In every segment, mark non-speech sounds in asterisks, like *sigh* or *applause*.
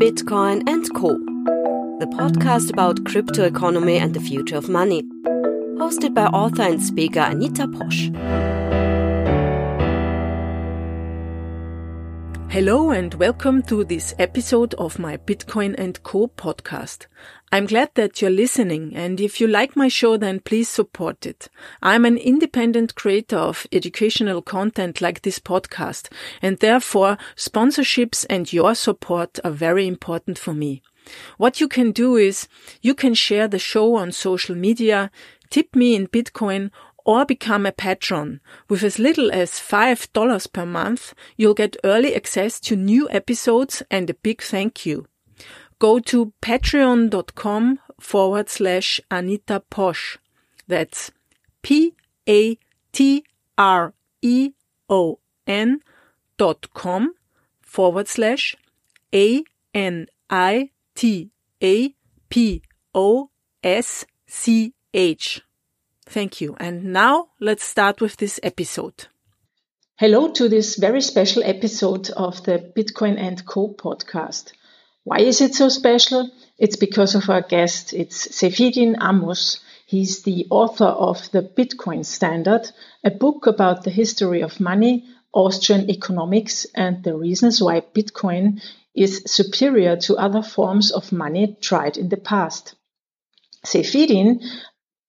Bitcoin and Co., the podcast about crypto economy and the future of money, hosted by author and speaker Anita Posch. Hello and welcome to this episode of my Bitcoin and Co podcast. I'm glad that you're listening and if you like my show then please support it. I'm an independent creator of educational content like this podcast and therefore sponsorships and your support are very important for me. What you can do is you can share the show on social media, tip me in Bitcoin or become a patron. With as little as $5 per month, you'll get early access to new episodes and a big thank you. Go to patreon.com forward slash Anita Posch. That's P A T R E O N dot com forward slash A N I T A P O S C H. Thank you. And now let's start with this episode. Hello to this very special episode of the Bitcoin and Co podcast. Why is it so special? It's because of our guest. It's Saifedean Ammous. He's the author of The Bitcoin Standard, a book about the history of money, Austrian economics, and the reasons why Bitcoin is superior to other forms of money tried in the past. Saifedean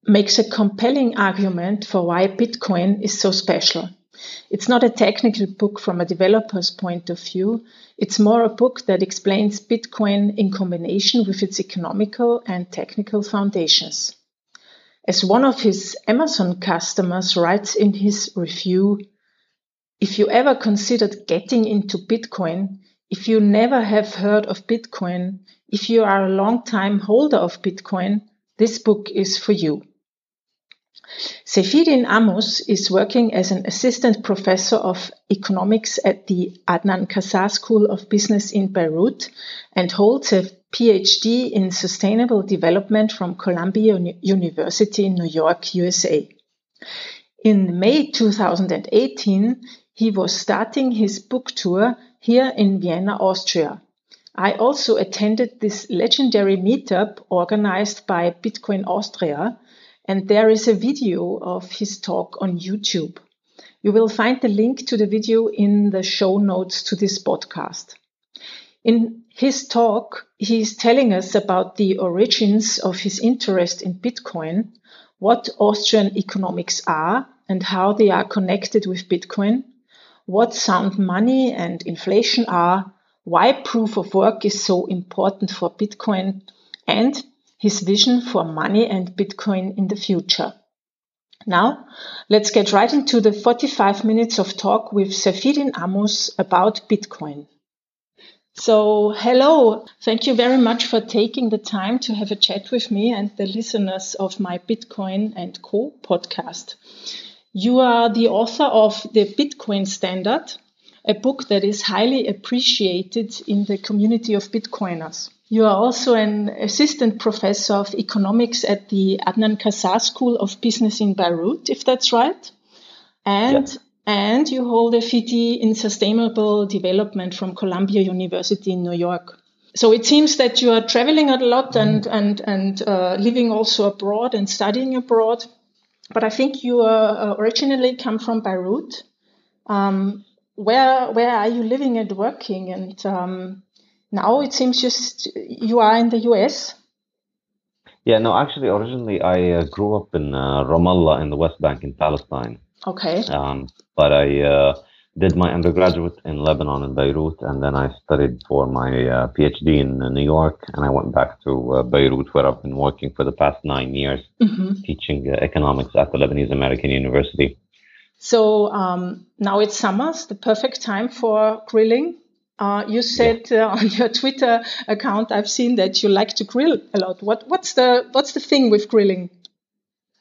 makes a compelling argument for why Bitcoin is so special. It's not a technical book from a developer's point of view. It's more a book that explains Bitcoin in combination with its economical and technical foundations. As one of his Amazon customers writes in his review, if you ever considered getting into Bitcoin, if you never have heard of Bitcoin, if you are a long time holder of Bitcoin, this book is for you. Saifedean Ammous is working as an assistant professor of economics at the Adnan Kassar School of Business in Beirut and holds a PhD in sustainable development from Columbia University in New York, USA. In May 2018, he was starting his book tour here in Vienna, Austria. I also attended this legendary meetup organized by Bitcoin Austria and there is a video of his talk on YouTube. You will find the link to the video in the show notes to this podcast. In his talk, he is telling us about the origins of his interest in Bitcoin, what Austrian economics are and how they are connected with Bitcoin, what sound money and inflation are, why proof of work is so important for Bitcoin, and his vision for money and Bitcoin in the future. Now, let's get right into the 45 minutes of talk with Saifedean Ammous about Bitcoin. So, hello. Thank you very much for taking the time to have a chat with me and the listeners of my Bitcoin and Co podcast. You are the author of The Bitcoin Standard, a book that is highly appreciated in the community of Bitcoiners. You are also an assistant professor of economics at the Adnan Kassar School of Business in Beirut, if that's right. And yeah. and you hold a PhD in sustainable development from Columbia University in New York. So it seems that you are traveling a lot and mm-hmm. and and uh, living also abroad and studying abroad. But I think you uh, originally come from Beirut. Um, where where are you living and working and um, now it seems just you are in the US. Yeah, no, actually, originally I uh, grew up in uh, Ramallah in the West Bank in Palestine. Okay. Um, but I uh, did my undergraduate in Lebanon in Beirut, and then I studied for my uh, PhD in uh, New York, and I went back to uh, Beirut, where I've been working for the past nine years, mm-hmm. teaching economics at the Lebanese American University. So um, now it's summer, the perfect time for grilling. Uh, you said yeah. uh, *laughs* on your Twitter account, I've seen that you like to grill a lot. What what's the what's the thing with grilling?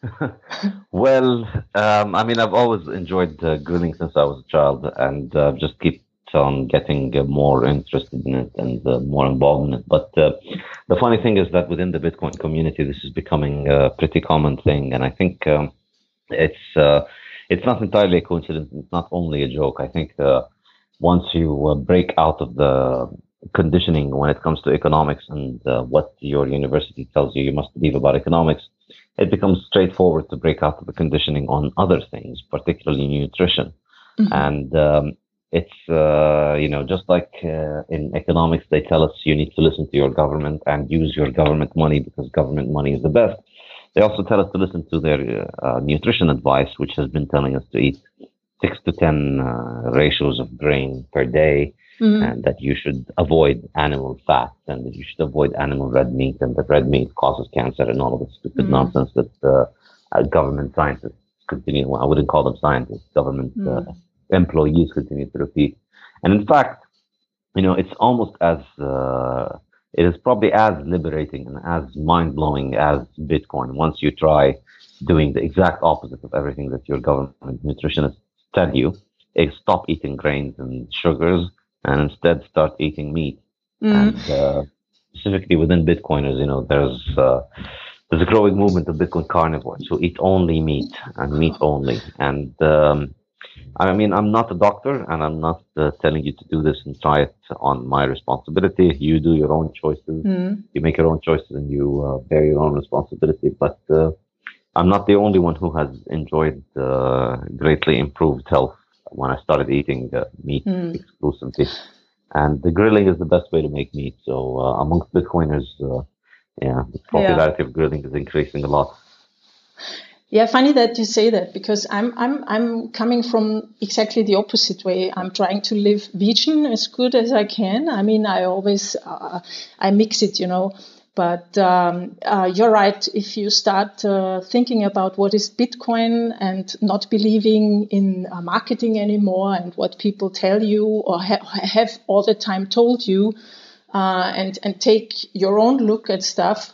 *laughs* well, um, I mean, I've always enjoyed uh, grilling since I was a child, and uh, just keep on getting uh, more interested in it and uh, more involved in it. But the funny thing is that within the Bitcoin community, this is becoming a pretty common thing, and I think um, it's it's not entirely a coincidence. It's not only a joke. I think once you uh, break out of the conditioning when it comes to economics and uh, what your university tells you you must believe about economics, it becomes straightforward to break out of the conditioning on other things, particularly nutrition. Mm-hmm. And um, it's uh, you know just like uh, in economics, they tell us you need to listen to your government and use your government money because government money is the best. They also tell us to listen to their uh, nutrition advice, which has been telling us to eat six to ten uh, ratios of grain per day, mm-hmm. and that you should avoid animal fat and that you should avoid animal red meat, and that red meat causes cancer, and all of this stupid mm-hmm. nonsense that uh, uh, government scientists continue. Well, I wouldn't call them scientists. Government mm-hmm. employees continue to repeat, and in fact, you know, it's almost as uh, it is probably as liberating and as mind blowing as Bitcoin once you try doing the exact opposite of everything that your government nutritionists tell you is stop eating grains and sugars and instead start eating meat. Mm. And uh, specifically within Bitcoiners, you know, there's uh, there's a growing movement of Bitcoin carnivores who eat only meat and meat only. And um, I mean, I'm not a doctor, and I'm not uh, telling you to do this and try it on my responsibility. You do your own choices. Mm. You make your own choices, and you uh, bear your own responsibility. But uh, I'm not the only one who has enjoyed uh, greatly improved health when I started eating uh, meat mm. exclusively. And the grilling is the best way to make meat. So uh, amongst Bitcoiners, yeah, the popularity yeah. of grilling is increasing a lot. Yeah, funny that you say that because I'm I'm I'm coming from exactly the opposite way. I'm trying to live vegan as good as I can. I mean, I always uh, I mix it, you know. But um, uh, you're right. If you start uh, thinking about what is Bitcoin and not believing in uh, marketing anymore and what people tell you or ha- have all the time told you, uh, and and take your own look at stuff,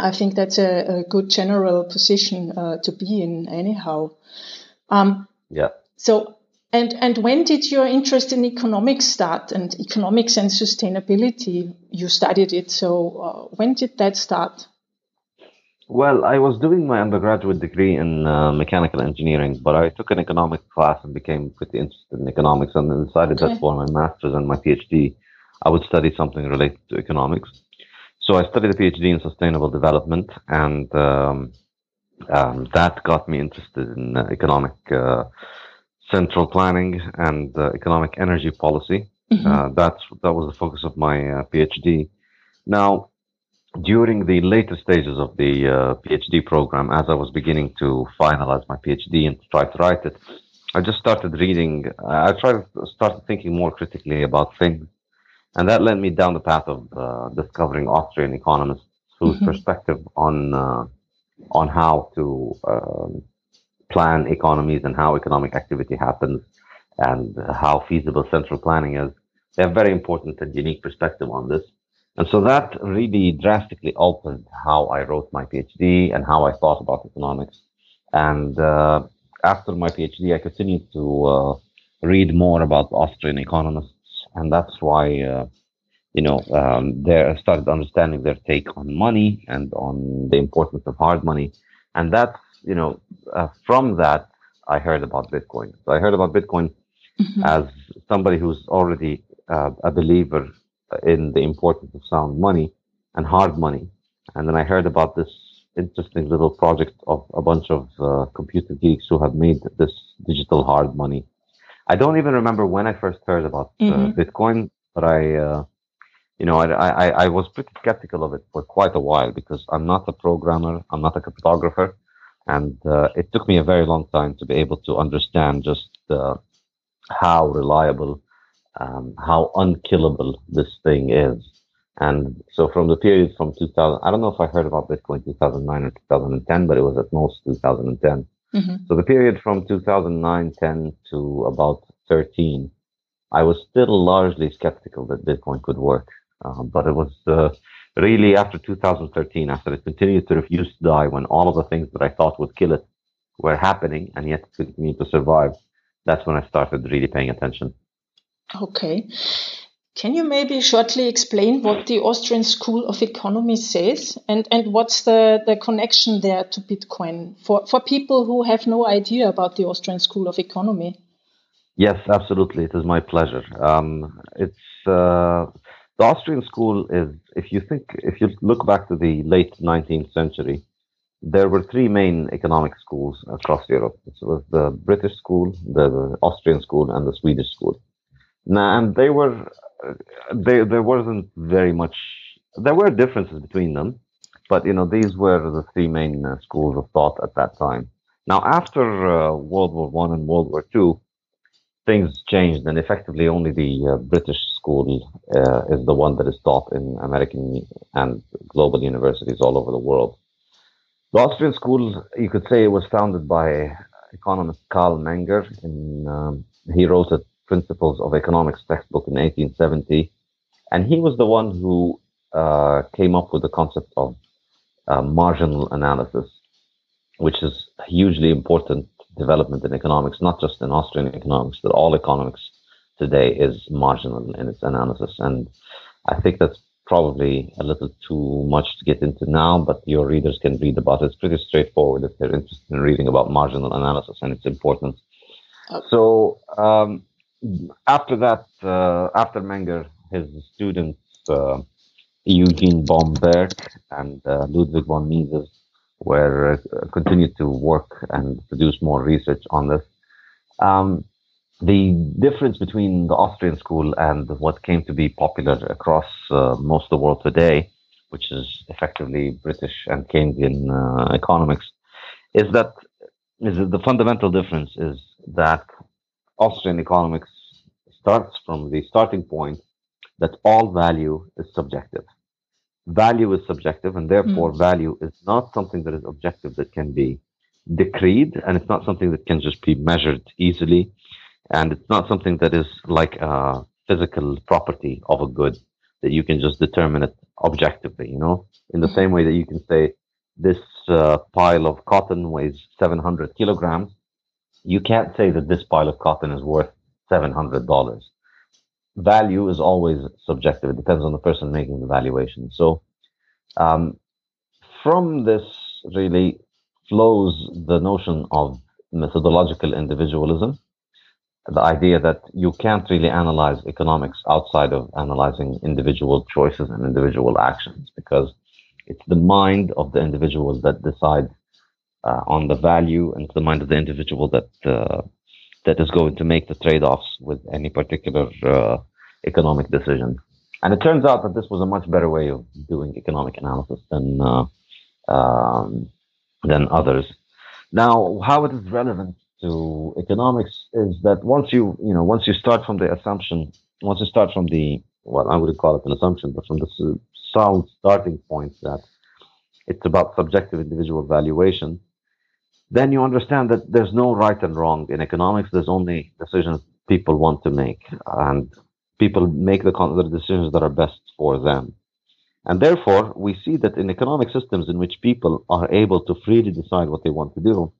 I think that's a, a good general position uh, to be in, anyhow. Um, yeah. So, and and when did your interest in economics start? And economics and sustainability, you studied it. So, uh, when did that start? Well, I was doing my undergraduate degree in uh, mechanical engineering, but I took an economics class and became pretty interested in economics, and then decided okay. that for my master's and my PhD, I would study something related to economics. So I studied a PhD in sustainable development, and um, um, that got me interested in uh, economic uh, central planning and uh, economic energy policy. Mm-hmm. Uh, that's that was the focus of my uh, PhD. Now, during the later stages of the uh, PhD program, as I was beginning to finalize my PhD and try to write it, I just started reading. I tried started thinking more critically about things and that led me down the path of uh, discovering Austrian economists whose mm-hmm. perspective on uh, on how to um, plan economies and how economic activity happens and how feasible central planning is. They have very important and unique perspective on this. And so that really drastically altered how I wrote my PhD and how I thought about economics. And uh, after my PhD, I continued to uh, read more about Austrian economists and that's why uh, you know um, they started understanding their take on money and on the importance of hard money, and that's you know uh, from that I heard about Bitcoin. So I heard about Bitcoin mm-hmm. as somebody who's already uh, a believer in the importance of sound money and hard money, and then I heard about this interesting little project of a bunch of uh, computer geeks who have made this digital hard money I don't even remember when I first heard about uh, mm-hmm. Bitcoin, but I, uh, you know, I, I, I was pretty skeptical of it for quite a while because I'm not a programmer, I'm not a cryptographer, and uh, it took me a very long time to be able to understand just uh, how reliable, um, how unkillable this thing is. And so from the period from 2000, I don't know if I heard about Bitcoin 2009 or 2010, but it was at most 2010. Mm-hmm. So the period from 2009, 10 to about 13, I was still largely skeptical that Bitcoin could work. Um, but it was uh, really after 2013, after it continued to refuse to die, when all of the things that I thought would kill it were happening and yet it continued to survive, that's when I started really paying attention. Okay. Can you maybe shortly explain what the Austrian School of Economy says and, and what's the, the connection there to Bitcoin for, for people who have no idea about the Austrian School of Economy? Yes, absolutely. It is my pleasure. Um, it's uh, the Austrian school is, if you think, if you look back to the late 19th century, there were three main economic schools across Europe. It was the British school, the Austrian school, and the Swedish school. Now, and they were, they, there wasn't very much, there were differences between them, but you know, these were the three main uh, schools of thought at that time. Now, after uh, World War One and World War Two, things changed, and effectively only the uh, British school uh, is the one that is taught in American and global universities all over the world. The Austrian school, you could say, was founded by economist Carl Menger. In, um, he wrote a Principles of Economics textbook in 1870, and he was the one who uh, came up with the concept of uh, marginal analysis, which is a hugely important development in economics, not just in Austrian economics, but all economics today is marginal in its analysis. And I think that's probably a little too much to get into now, but your readers can read about it. It's pretty straightforward if they're interested in reading about marginal analysis and its importance. Okay. So um, after that, uh, after Menger, his students uh, Eugene Böhm-Bawerk and uh, Ludwig von Mises were continued to work and produce more research on this. Um, the difference between the Austrian school and what came to be popular across uh, most of the world today, which is effectively British and Keynesian uh, economics, is that is that the fundamental difference is that Austrian economics starts from the starting point that all value is subjective. Value is subjective, and therefore, mm. value is not something that is objective that can be decreed, and it's not something that can just be measured easily and it's not something that is like a physical property of a good that you can just determine it objectively, you know, in the mm-hmm. same way that you can say this uh, pile of cotton weighs 700 kilograms. You can't say that this pile of cotton is worth $700. Value is always subjective. It depends on the person making the valuation. So, um, from this really flows the notion of methodological individualism the idea that you can't really analyze economics outside of analyzing individual choices and individual actions because it's the mind of the individual that decides uh, on the value and the mind of the individual that uh, that is going to make the trade-offs with any particular uh, economic decision. And it turns out that this was a much better way of doing economic analysis than uh, um, than others. Now, how it is relevant to economics is that once you you know once you start from the assumption once you start from the well I wouldn't call it an assumption but from the sound starting point that it's about subjective individual valuation then you understand that there's no right and wrong in economics there's only decisions people want to make and people make the, decisions that are best for them and therefore we see that in economic systems in which people are able to freely decide what they want to do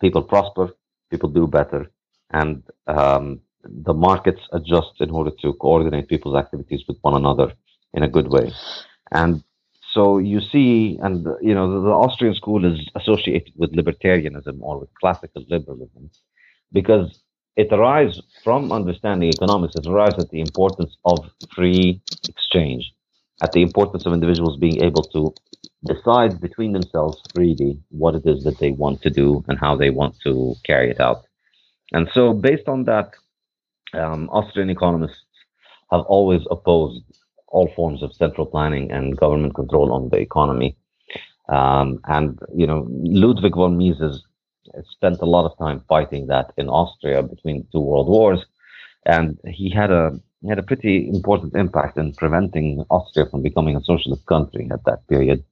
people prosper people do better, and um, the markets adjust in order to coordinate people's activities with one another in a good way. And so you see, and you know, the, the Austrian school is associated with libertarianism or with classical liberalism because it arises from understanding economics. It arises at the importance of free exchange, at the importance of individuals being able to decide between themselves freely what it is that they want to do and how they want to carry it out. And so, based on that, um, Austrian economists have always opposed all forms of central planning and government control on the economy. Um, and, you know, Ludwig von Mises spent a lot of time fighting that in Austria between the two world wars. And he had a he had a pretty important impact in preventing Austria from becoming a socialist country at that period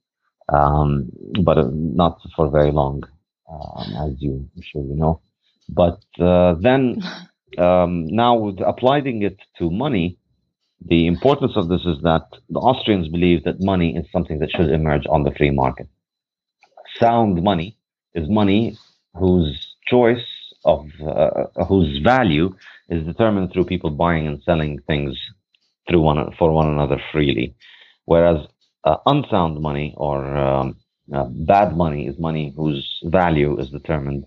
um, but uh, not for very long, um, as you I'm sure you know. But uh, then *laughs* um, now applying it to money, the importance of this is that the Austrians believe that money is something that should emerge on the free market. Sound money is money whose choice of uh, whose value is determined through people buying and selling things through one for one another freely, whereas uh, unsound money or um, uh, bad money is money whose value is determined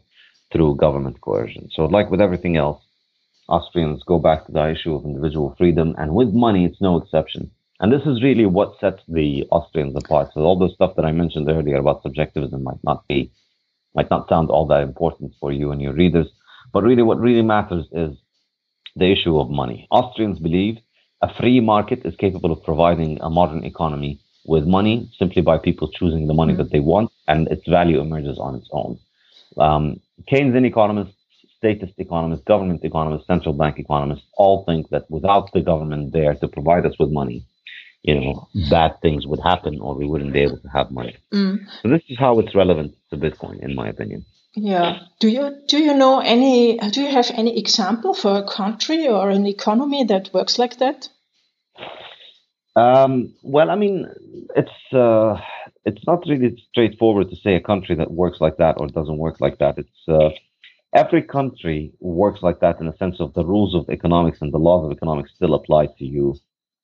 through government coercion. So, like with everything else, Austrians go back to the issue of individual freedom, and with money, it's no exception. And this is really what sets the Austrians apart. So all the stuff that I mentioned earlier about subjectivism might not be, might not sound all that important for you and your readers. But really, what really matters is the issue of money. Austrians believe a free market is capable of providing a modern economy with money simply by people choosing the money mm-hmm. that they want, and its value emerges on its own. Um, Keynesian economists, statist economists, government economists, central bank economists all think that without the government there to provide us with money, you know, bad things would happen or we wouldn't be able to have money. Mm. So this is how it's relevant to Bitcoin, in my opinion. Yeah. Do you do you know any? Do you have any example for a country or an economy that works like that? Um, well, I mean, it's uh, it's not really straightforward to say a country that works like that or doesn't work like that. It's uh, every country works like that in the sense of the rules of economics and the laws of economics still apply to you,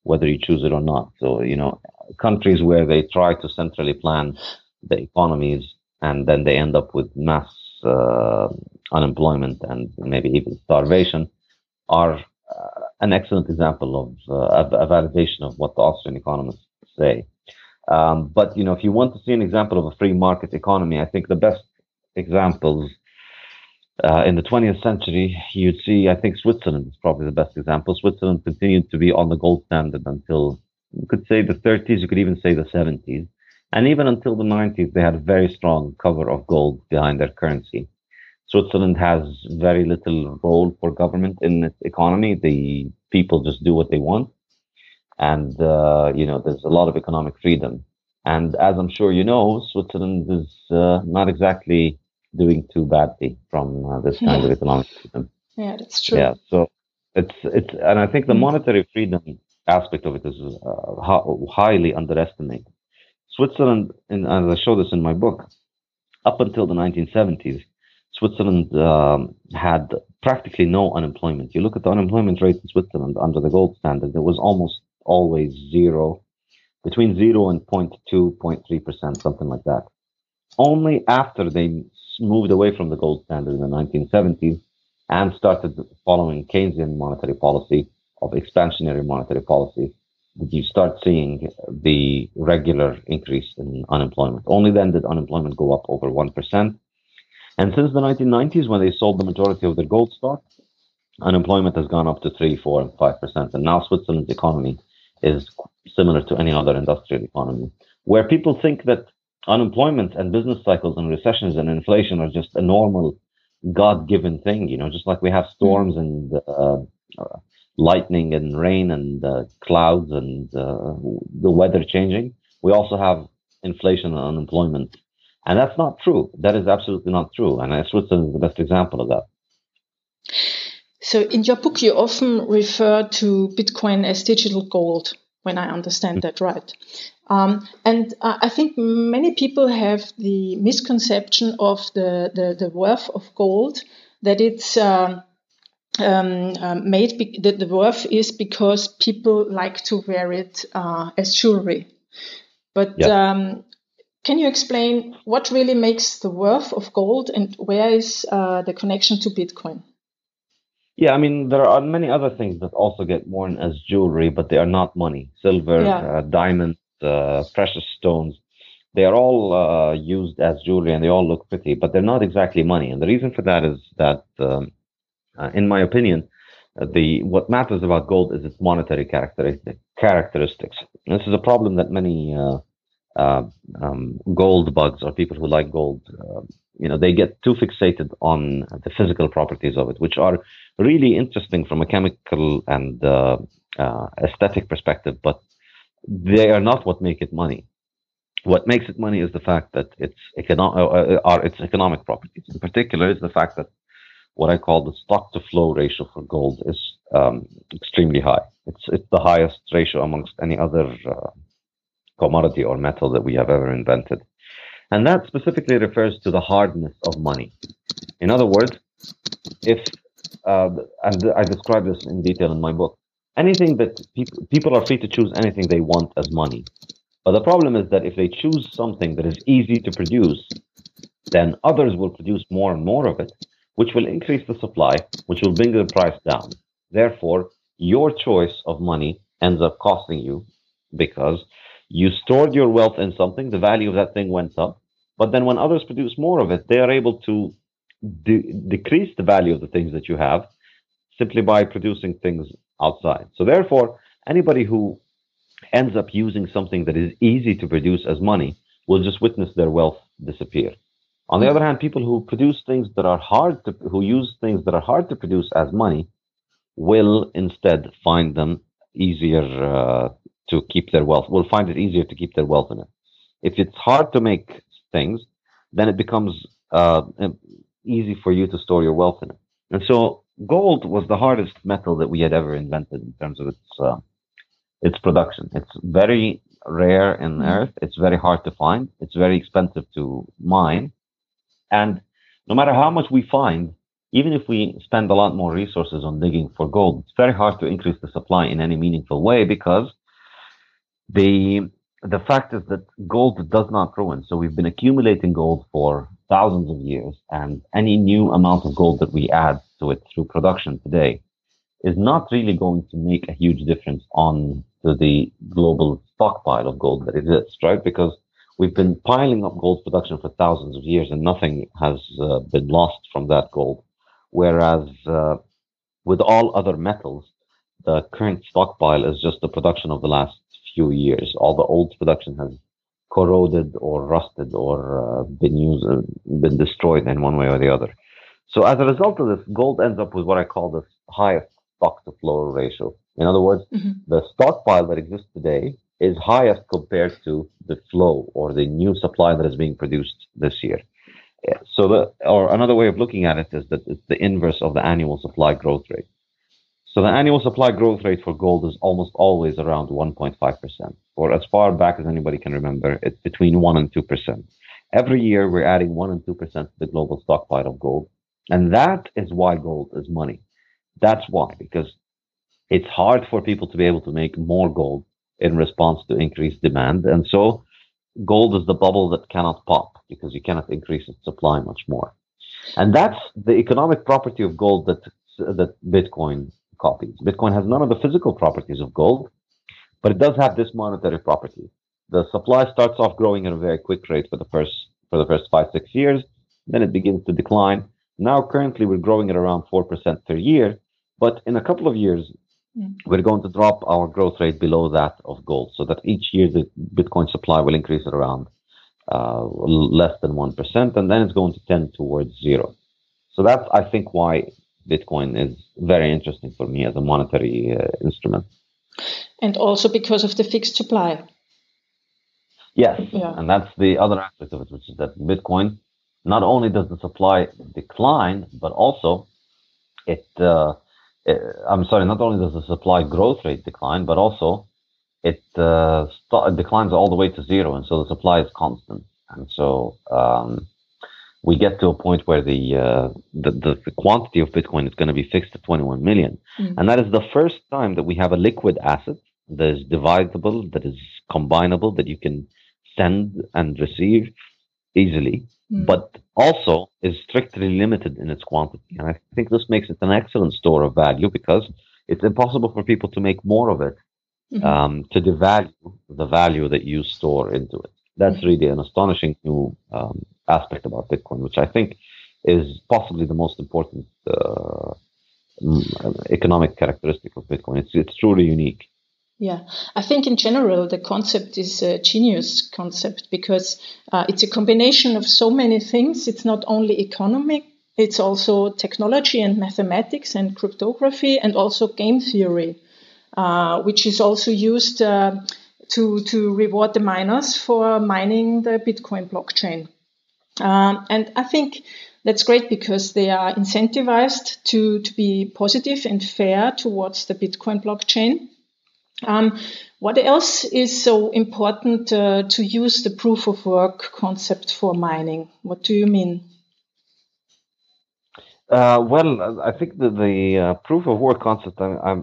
whether you choose it or not. So, you know, countries where they try to centrally plan the economies and then they end up with mass uh, unemployment and maybe even starvation are uh, an excellent example of uh, a, validation of what the Austrian economists say. Um, but you know, if you want to see an example of a free market economy, I think the best examples uh, in the 20th century, you'd see, I think Switzerland is probably the best example. Switzerland continued to be on the gold standard until you could say the 30s, you could even say the 70s. And even until the 90s, they had a very strong cover of gold behind their currency. Switzerland has very little role for government in its economy. The people just do what they want. And, uh, you know, there's a lot of economic freedom. And as I'm sure you know, Switzerland is uh, not exactly doing too badly from uh, this kind yeah. of economic freedom. Yeah, that's true. Yeah, so it's, it's, and I think the mm. monetary freedom aspect of it is uh, highly underestimated. Switzerland, and as I show this in my book, up until the 1970s, Switzerland um, had practically no unemployment. You look at the unemployment rate in Switzerland under the gold standard, it was almost always zero, between zero and 0.2, 0.3%, something like that. Only after they moved away from the gold standard in the 1970s and started following Keynesian monetary policy of expansionary monetary policy, you start seeing the regular increase in unemployment. Only then did unemployment go up over 1%. And since the 1990s, when they sold the majority of their gold stock, unemployment has gone up to 3, 4, and 5%. And now Switzerland's economy is similar to any other industrial economy, where people think that unemployment and business cycles and recessions and inflation are just a normal God given thing, you know, just like we have storms and uh, lightning and rain and uh, clouds and uh, the weather changing. We also have inflation and unemployment. And that's not true. That is absolutely not true. And Switzerland is the best example of that. So, in your book, you often refer to Bitcoin as digital gold, when I understand that right. Um, and uh, I think many people have the misconception of the, the, the worth of gold, that it's uh, um, um, made be- that the worth is because people like to wear it uh, as jewelry. But yeah. um, can you explain what really makes the worth of gold and where is uh, the connection to Bitcoin? Yeah, I mean, there are many other things that also get worn as jewelry, but they are not money. Silver, yeah. uh, diamonds, precious stones, they are all uh, used as jewelry and they all look pretty, but they're not exactly money. And the reason for that is that um, uh, in my opinion, uh, the what matters about gold is its monetary characteristic, characteristics. And this is a problem that many uh, uh, um, gold bugs or people who like gold, uh, you know, they get too fixated on the physical properties of it, which are really interesting from a chemical and uh, aesthetic perspective, but they are not what make it money. What makes it money is the fact that it's economic, are its economic properties. In particular, is the fact that what I call the stock to flow ratio for gold is um, extremely high. It's it's the highest ratio amongst any other uh, commodity or metal that we have ever invented, and that specifically refers to the hardness of money. In other words, if uh, and I describe this in detail in my book, anything that people people are free to choose anything they want as money. But the problem is that if they choose something that is easy to produce, then others will produce more and more of it which will increase the supply, which will bring the price down. Therefore, your choice of money ends up costing you because you stored your wealth in something, the value of that thing went up. But then when others produce more of it, they are able to de- decrease the value of the things that you have simply by producing things outside. So therefore, anybody who ends up using something that is easy to produce as money will just witness their wealth disappear. On the other hand, people who produce things that are hard to, who use things that are hard to produce as money, will instead find them easier uh, to keep their wealth. Will find it easier to keep their wealth in it. If it's hard to make things, then it becomes uh, easy for you to store your wealth in it. And so, gold was the hardest metal that we had ever invented in terms of its uh, its production. It's very rare in mm-hmm. Earth. It's very hard to find. It's very expensive to mine and no matter how much we find, even if we spend a lot more resources on digging for gold, it's very hard to increase the supply in any meaningful way because the the fact is that gold does not ruin. So we've been accumulating gold for thousands of years, and any new amount of gold that we add to it through production today is not really going to make a huge difference on to the global stockpile of gold that exists, right? Because we've been piling up gold production for thousands of years and nothing has uh, been lost from that gold. Whereas uh, with all other metals, the current stockpile is just the production of the last few years. All the old production has corroded or rusted or uh, been used, uh, been destroyed in one way or the other. So as a result of this, gold ends up with what I call the highest stock to flow ratio. In other words, mm-hmm. the stockpile that exists today is highest compared to the flow or the new supply that is being produced this year. So the, or another way of looking at it is that it's the inverse of the annual supply growth rate. So the annual supply growth rate for gold is almost always around 1.5%. or as far back as anybody can remember, it's between 1 and 2%. Every year we're adding 1 and 2% to the global stockpile of gold. And that is why gold is money. That's why, because it's hard for people to be able to make more gold in response to increased demand. And so gold is the bubble that cannot pop because you cannot increase its supply much more. And that's the economic property of gold that, that Bitcoin copies. Bitcoin has none of the physical properties of gold, but it does have this monetary property. The supply starts off growing at a very quick rate for the first, for the first five, six years. Then it begins to decline. Now currently we're growing at around 4% per year. But in a couple of years, Mm. We're going to drop our growth rate below that of gold so that each year the Bitcoin supply will increase at around uh, less than 1%, and then it's going to tend towards zero. So that's, I think, why Bitcoin is very interesting for me as a monetary uh, instrument. And also because of the fixed supply. Yes, yeah. and that's the other aspect of it, which is that Bitcoin, not only does the supply decline, but also it uh, uh, I'm sorry, not only does the supply growth rate decline, but also it, uh, st- declines all the way to zero, and so the supply is constant. And so um, we get to a point where the, uh, the, the, the quantity of Bitcoin is going to be fixed at 21 million, mm. and that is the first time that we have a liquid asset that is divisible, that is combinable, that you can send and receive easily mm. but also is strictly limited in its quantity. And I think this makes it an excellent store of value because it's impossible for people to make more of it mm-hmm. um, to devalue the value that you store into it. That's mm-hmm. really an astonishing new um, aspect about Bitcoin, which I think is possibly the most important uh, economic characteristic of Bitcoin. It's, it's truly unique. Yeah, I think in general the concept is a genius concept because uh, it's a combination of so many things. It's not only economic, it's also technology and mathematics and cryptography and also game theory, uh, which is also used uh, to, to reward the miners for mining the Bitcoin blockchain. Um, and I think that's great because they are incentivized to, to be positive and fair towards the Bitcoin blockchain. Um, what else is so important uh, to use the proof of work concept for mining? What do you mean? Uh, well, I think that the uh, proof of work concept. I,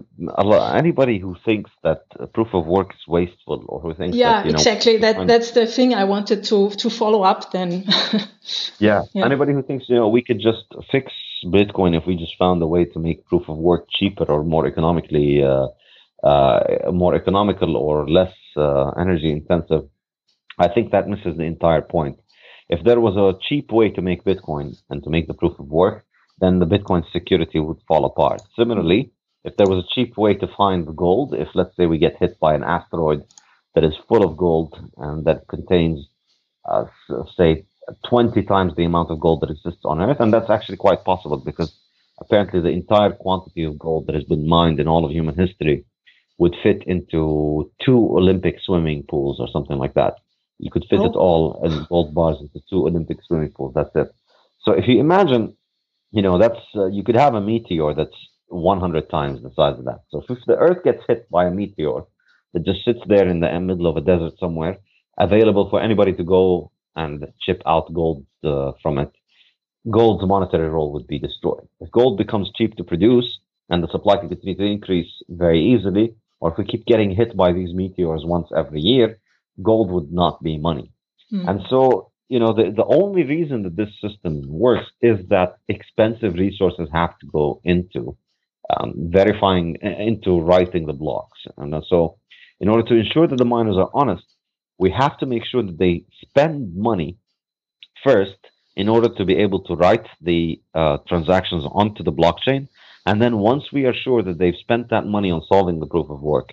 anybody who thinks that proof of work is wasteful or who thinks yeah, that, exactly. Know, that that's the thing I wanted to to follow up. Then. *laughs* yeah. yeah, anybody who thinks you know we could just fix Bitcoin if we just found a way to make proof of work cheaper or more economically uh, uh, more economical or less uh, energy intensive, I think that misses the entire point. If there was a cheap way to make Bitcoin and to make the proof of work, then the Bitcoin security would fall apart. Similarly, if there was a cheap way to find gold, if let's say we get hit by an asteroid that is full of gold and that contains, uh, say, 20 times the amount of gold that exists on Earth, and that's actually quite possible because apparently the entire quantity of gold that has been mined in all of human history would fit into two Olympic swimming pools or something like that. You could fit oh. it all in gold bars into two Olympic swimming pools. That's it. So if you imagine, you know, that's uh, you could have a meteor that's 100 times the size of that. So if the Earth gets hit by a meteor that just sits there in the middle of a desert somewhere, available for anybody to go and chip out gold uh, from it, gold's monetary role would be destroyed. If gold becomes cheap to produce and the supply can continue to increase very easily, or if we keep getting hit by these meteors once every year, gold would not be money. Mm. And so, you know, the, the only reason that this system works is that expensive resources have to go into um, verifying, into writing the blocks. And so, in order to ensure that the miners are honest, we have to make sure that they spend money first in order to be able to write the uh, transactions onto the blockchain. And then once we are sure that they've spent that money on solving the proof of work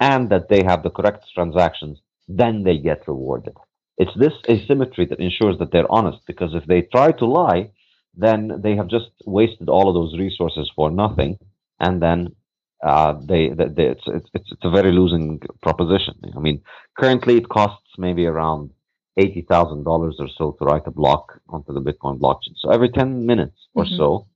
and that they have the correct transactions, then they get rewarded. It's this asymmetry that ensures that they're honest because if they try to lie, then they have just wasted all of those resources for nothing. And then uh, they, they, they it's, it's, it's a very losing proposition. I mean, currently it costs maybe around eighty thousand dollars or so to write a block onto the Bitcoin blockchain. So every ten minutes or mm-hmm. so,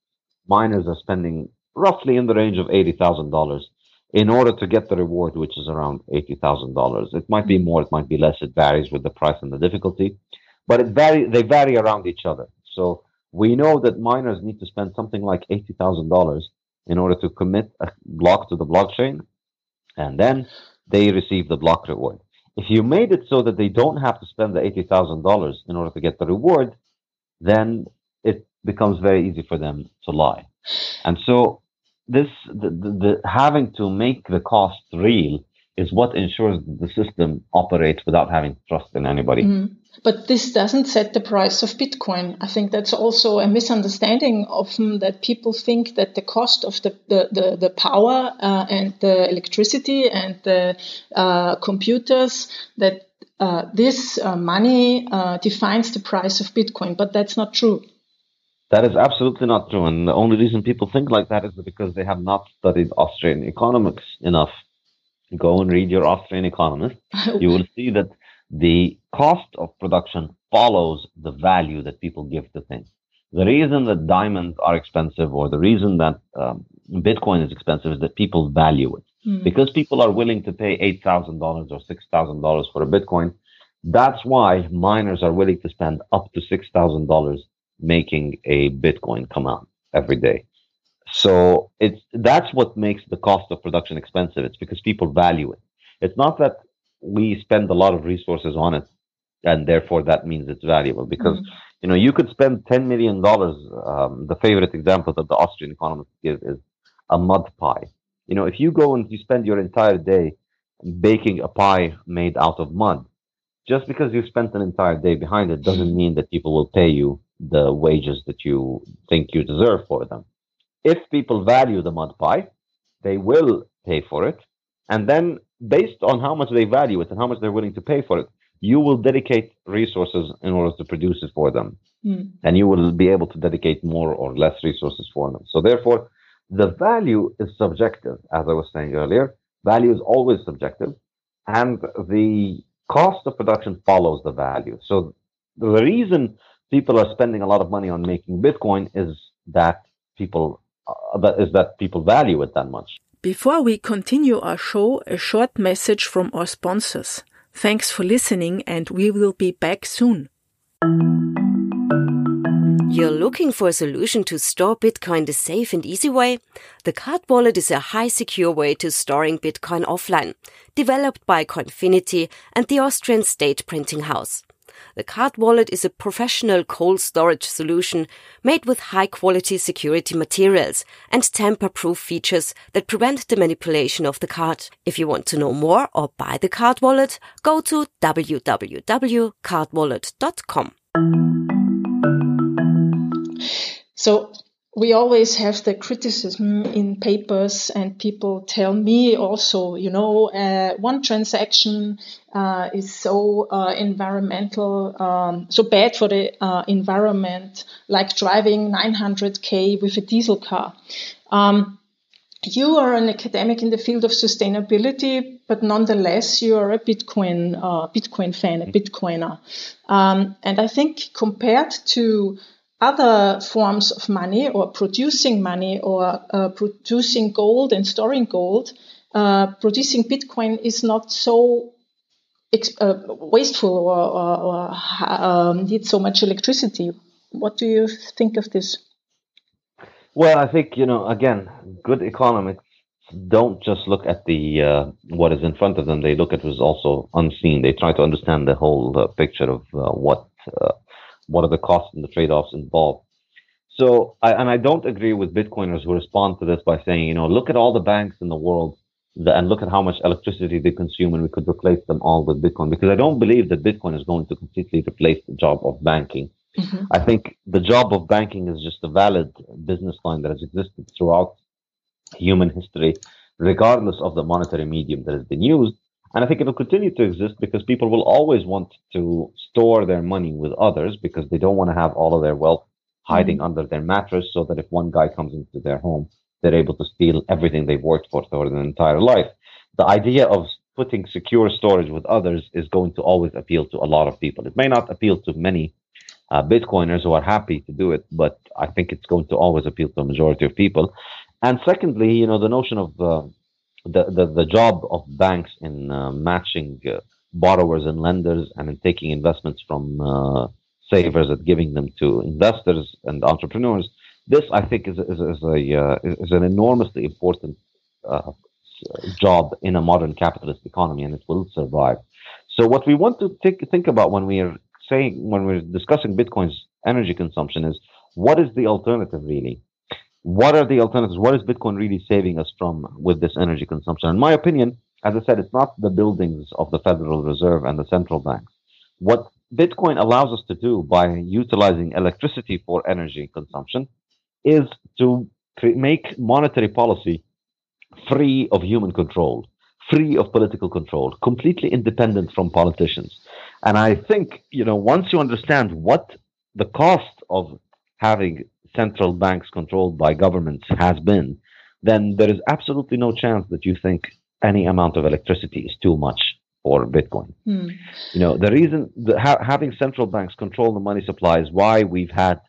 miners are spending roughly in the range of eighty thousand dollars in order to get the reward, which is around eighty thousand dollars. It might be mm-hmm. more, it might be less. It varies with the price and the difficulty, but it vary. They vary around each other. So we know that miners need to spend something like eighty thousand dollars in order to commit a block to the blockchain, and then they receive the block reward. If you made it so that they don't have to spend the $80,000 in order to get the reward, then it becomes very easy for them to lie. And so this, the, the, the having to make the cost real is what ensures the system operates without having trust in anybody. Mm. But this doesn't set the price of Bitcoin. I think that's also a misunderstanding often that people think that the cost of the, the, the, the power uh, and the electricity and the uh, computers, that uh, this uh, money uh, defines the price of Bitcoin. But that's not true. That is absolutely not true. And the only reason people think like that is because they have not studied Austrian economics enough go and read your Austrian economist, you will see that the cost of production follows the value that people give to things. The reason that diamonds are expensive or the reason that um, Bitcoin is expensive is that people value it. Mm. Because people are willing to pay $8,000 or $6,000 for a Bitcoin, that's why miners are willing to spend up to $6,000 making a Bitcoin come out every day. So it's that's what makes the cost of production expensive. It's because people value it. It's not that we spend a lot of resources on it, and therefore that means it's valuable. Because mm-hmm. you know you could spend ten million dollars. Um, the favorite example that the Austrian economists give is a mud pie. You know, if you go and you spend your entire day baking a pie made out of mud, just because you spent an entire day behind it doesn't mean that people will pay you the wages that you think you deserve for them if people value the mud pie, they will pay for it. And then, based on how much they value it and how much they're willing to pay for it, you will dedicate resources in order to produce it for them. Mm. And you will be able to dedicate more or less resources for them. So, therefore, the value is subjective, as I was saying earlier. Value is always subjective. And the cost of production follows the value. So, the reason people are spending a lot of money on making Bitcoin is that people uh, that is that people value it that much. Before we continue our show, a short message from our sponsors. Thanks for listening, and we will be back soon. You're looking for a solution to store Bitcoin the safe and easy way? The Card Wallet is a high secure way to storing Bitcoin offline, developed by Coinfinity and the Austrian State Printing House. The card wallet is a professional cold storage solution made with high quality security materials and tamper proof features that prevent the manipulation of the card. If you want to know more or buy the card wallet, go to www.cardwallet.com. So we always have the criticism in papers and people tell me also you know uh, one transaction uh, is so uh, environmental um, so bad for the uh, environment like driving 900k with a diesel car. Um, you are an academic in the field of sustainability, but nonetheless, you are a Bitcoin uh, Bitcoin fan, a Bitcoiner, um, and I think compared to other forms of money or producing money or uh, producing gold and storing gold, uh, producing Bitcoin is not so uh, wasteful or, or, or um, needs so much electricity. What do you think of this? Well, I think you know again, good economists don't just look at the uh, what is in front of them; they look at what is also unseen. They try to understand the whole uh, picture of uh, what what are the costs and the trade-offs involved. So, I, and I don't agree with Bitcoiners who respond to this by saying, you know, look at all the banks in the world and look at how much electricity they consume and we could replace them all with Bitcoin. Because I don't believe that Bitcoin is going to completely replace the job of banking. Mm-hmm. I think the job of banking is just a valid business line that has existed throughout human history, regardless of the monetary medium that has been used. And I think it will continue to exist because people will always want to store their money with others because they don't want to have all of their wealth hiding mm-hmm. under their mattress so that if one guy comes into their home, they're able to steal everything they've worked for for their entire life. The idea of putting secure storage with others is going to always appeal to a lot of people. It may not appeal to many uh, Bitcoiners who are happy to do it, but I think it's going to always appeal to a majority of people. And secondly, you know, the notion of uh, the, the, the job of banks in uh, matching uh, borrowers and lenders and in taking investments from uh, savers and giving them to investors and entrepreneurs. This, I think, is, is, is a uh, is an enormously important uh, job in a modern capitalist economy, and it will survive. So, what we want to think think about when we are saying when we're discussing Bitcoin's energy consumption is what is the alternative really? What are the alternatives? What is Bitcoin really saving us from with this energy consumption? In my opinion, as I said, it's not the buildings of the Federal Reserve and the central banks. What Bitcoin allows us to do by utilizing electricity for energy consumption is to make monetary policy free of human control, free of political control, completely independent from politicians. And I think, you know, once you understand what the cost of having central banks controlled by governments has been, then there is absolutely no chance that you think any amount of electricity is too much for Bitcoin. Hmm. You know, the reason that ha- having central banks control the money supply is why we've had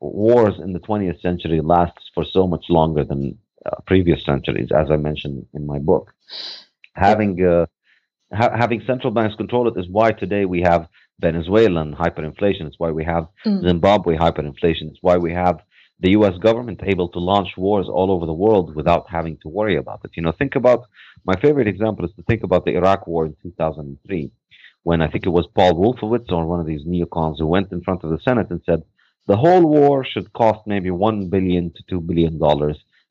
wars in the 20th century lasts for so much longer than uh, previous centuries, as I mentioned in my book. Having uh, ha- having central banks control it is why today we have Venezuelan hyperinflation. It's why we have mm. Zimbabwe hyperinflation. It's why we have the US government able to launch wars all over the world without having to worry about it. You know, think about my favorite example is to think about the Iraq war in 2003, when I think it was Paul Wolfowitz or one of these neocons who went in front of the Senate and said, the whole war should cost maybe 1 billion to $2 billion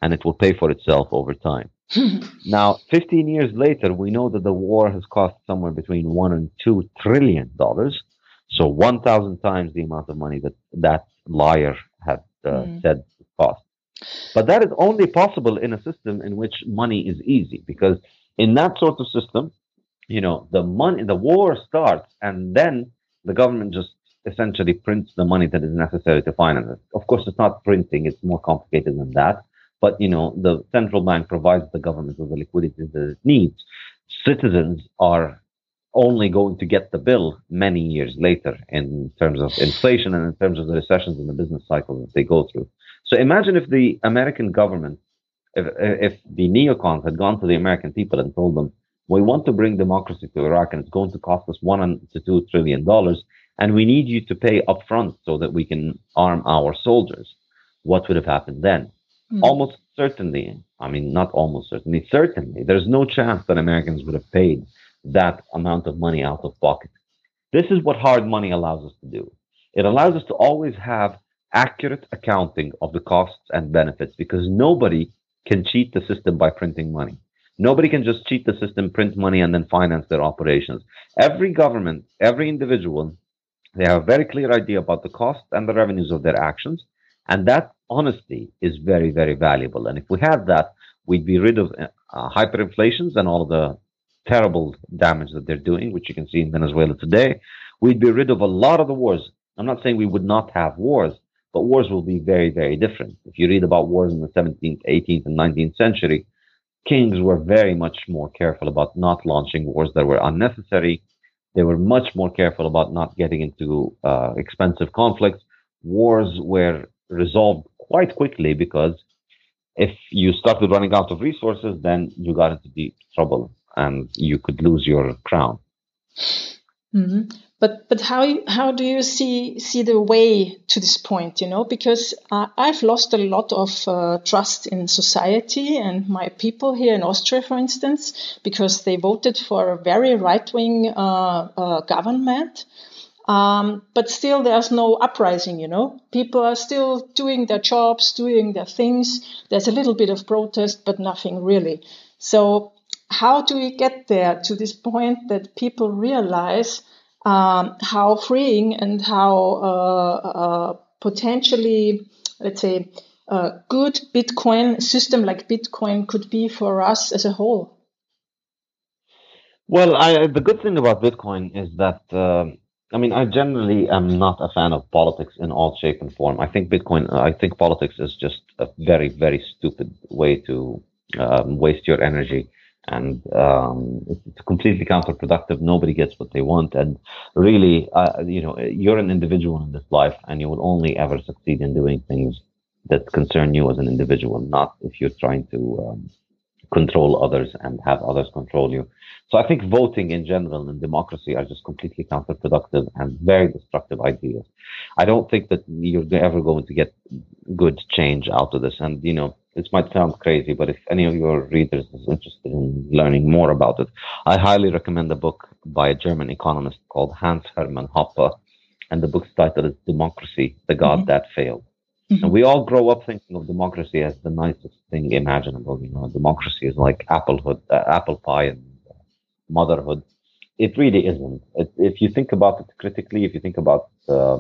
and it will pay for itself over time. *laughs* now, 15 years later, we know that the war has cost somewhere between 1 and 2 trillion dollars. So 1,000 times the amount of money that that liar mm. said cost. But that is only possible in a system in which money is easy, because in that sort of system, you know, the money, the war starts, and then the government just essentially prints the money that is necessary to finance it. Of course, it's not printing; it's more complicated than that. But you know, the central bank provides the government with the liquidity that it needs. Citizens are only going to get the bill many years later in terms of inflation and in terms of the recessions and the business cycle that they go through. So imagine if the American government, if, if the neocons had gone to the American people and told them, we want to bring democracy to Iraq and it's going to cost us one to two trillion dollars and we need you to pay upfront so that we can arm our soldiers. What would have happened then? Mm. Almost certainly, I mean, not almost certainly, certainly, there's no chance that Americans would have paid that amount of money out of pocket. This is what hard money allows us to do. It allows us to always have accurate accounting of the costs and benefits because nobody can cheat the system by printing money. Nobody can just cheat the system, print money, and then finance their operations. Every government, every individual, they have a very clear idea about the cost and the revenues of their actions. And that honesty is very, very valuable. And if we had that, we'd be rid of uh, hyperinflations and all of the terrible damage that they're doing, which you can see in Venezuela today. We'd be rid of a lot of the wars. I'm not saying we would not have wars, but wars will be very, very different. If you read about wars in the 17th, 18th, and 19th century, kings were very much more careful about not launching wars that were unnecessary. They were much more careful about not getting into uh, expensive conflicts. Wars were resolved quite quickly because if you started running out of resources, then you got into deep trouble and you could lose your crown. Mm-hmm. But but how how do you see see the way to this point? You know, because uh, I've lost a lot of uh, trust in society and my people here in Austria, for instance, because they voted for a very right wing uh, uh, government. Um, but still, there's no uprising. You know, people are still doing their jobs, doing their things. There's a little bit of protest, but nothing really. So how do we get there to this point that people realize um, how freeing and how uh, uh, potentially, let's say, a good Bitcoin system like Bitcoin could be for us as a whole? Well, I, the good thing about Bitcoin is that, uh, I mean, I generally am not a fan of politics in all shape and form. I think Bitcoin, I think politics is just a very, very stupid way to um, waste your energy and um, it's completely counterproductive. Nobody gets what they want, and really, uh, you know, you're an individual in this life, and you will only ever succeed in doing things that concern you as an individual, not if you're trying to um, control others and have others control you. So I think voting in general and democracy are just completely counterproductive and very destructive ideas. I don't think that you're ever going to get good change out of this. And, you know, this might sound crazy, but if any of your readers is interested in learning more about it, I highly recommend a book by a German economist called Hans Hermann Hoppe. And the book's title is Democracy, the God mm-hmm. That Failed. Mm-hmm. And we all grow up thinking of democracy as the nicest thing imaginable. You know, democracy is like applehood, uh, apple pie and uh, motherhood. It really isn't. It, if you think about it critically, if you think about, uh,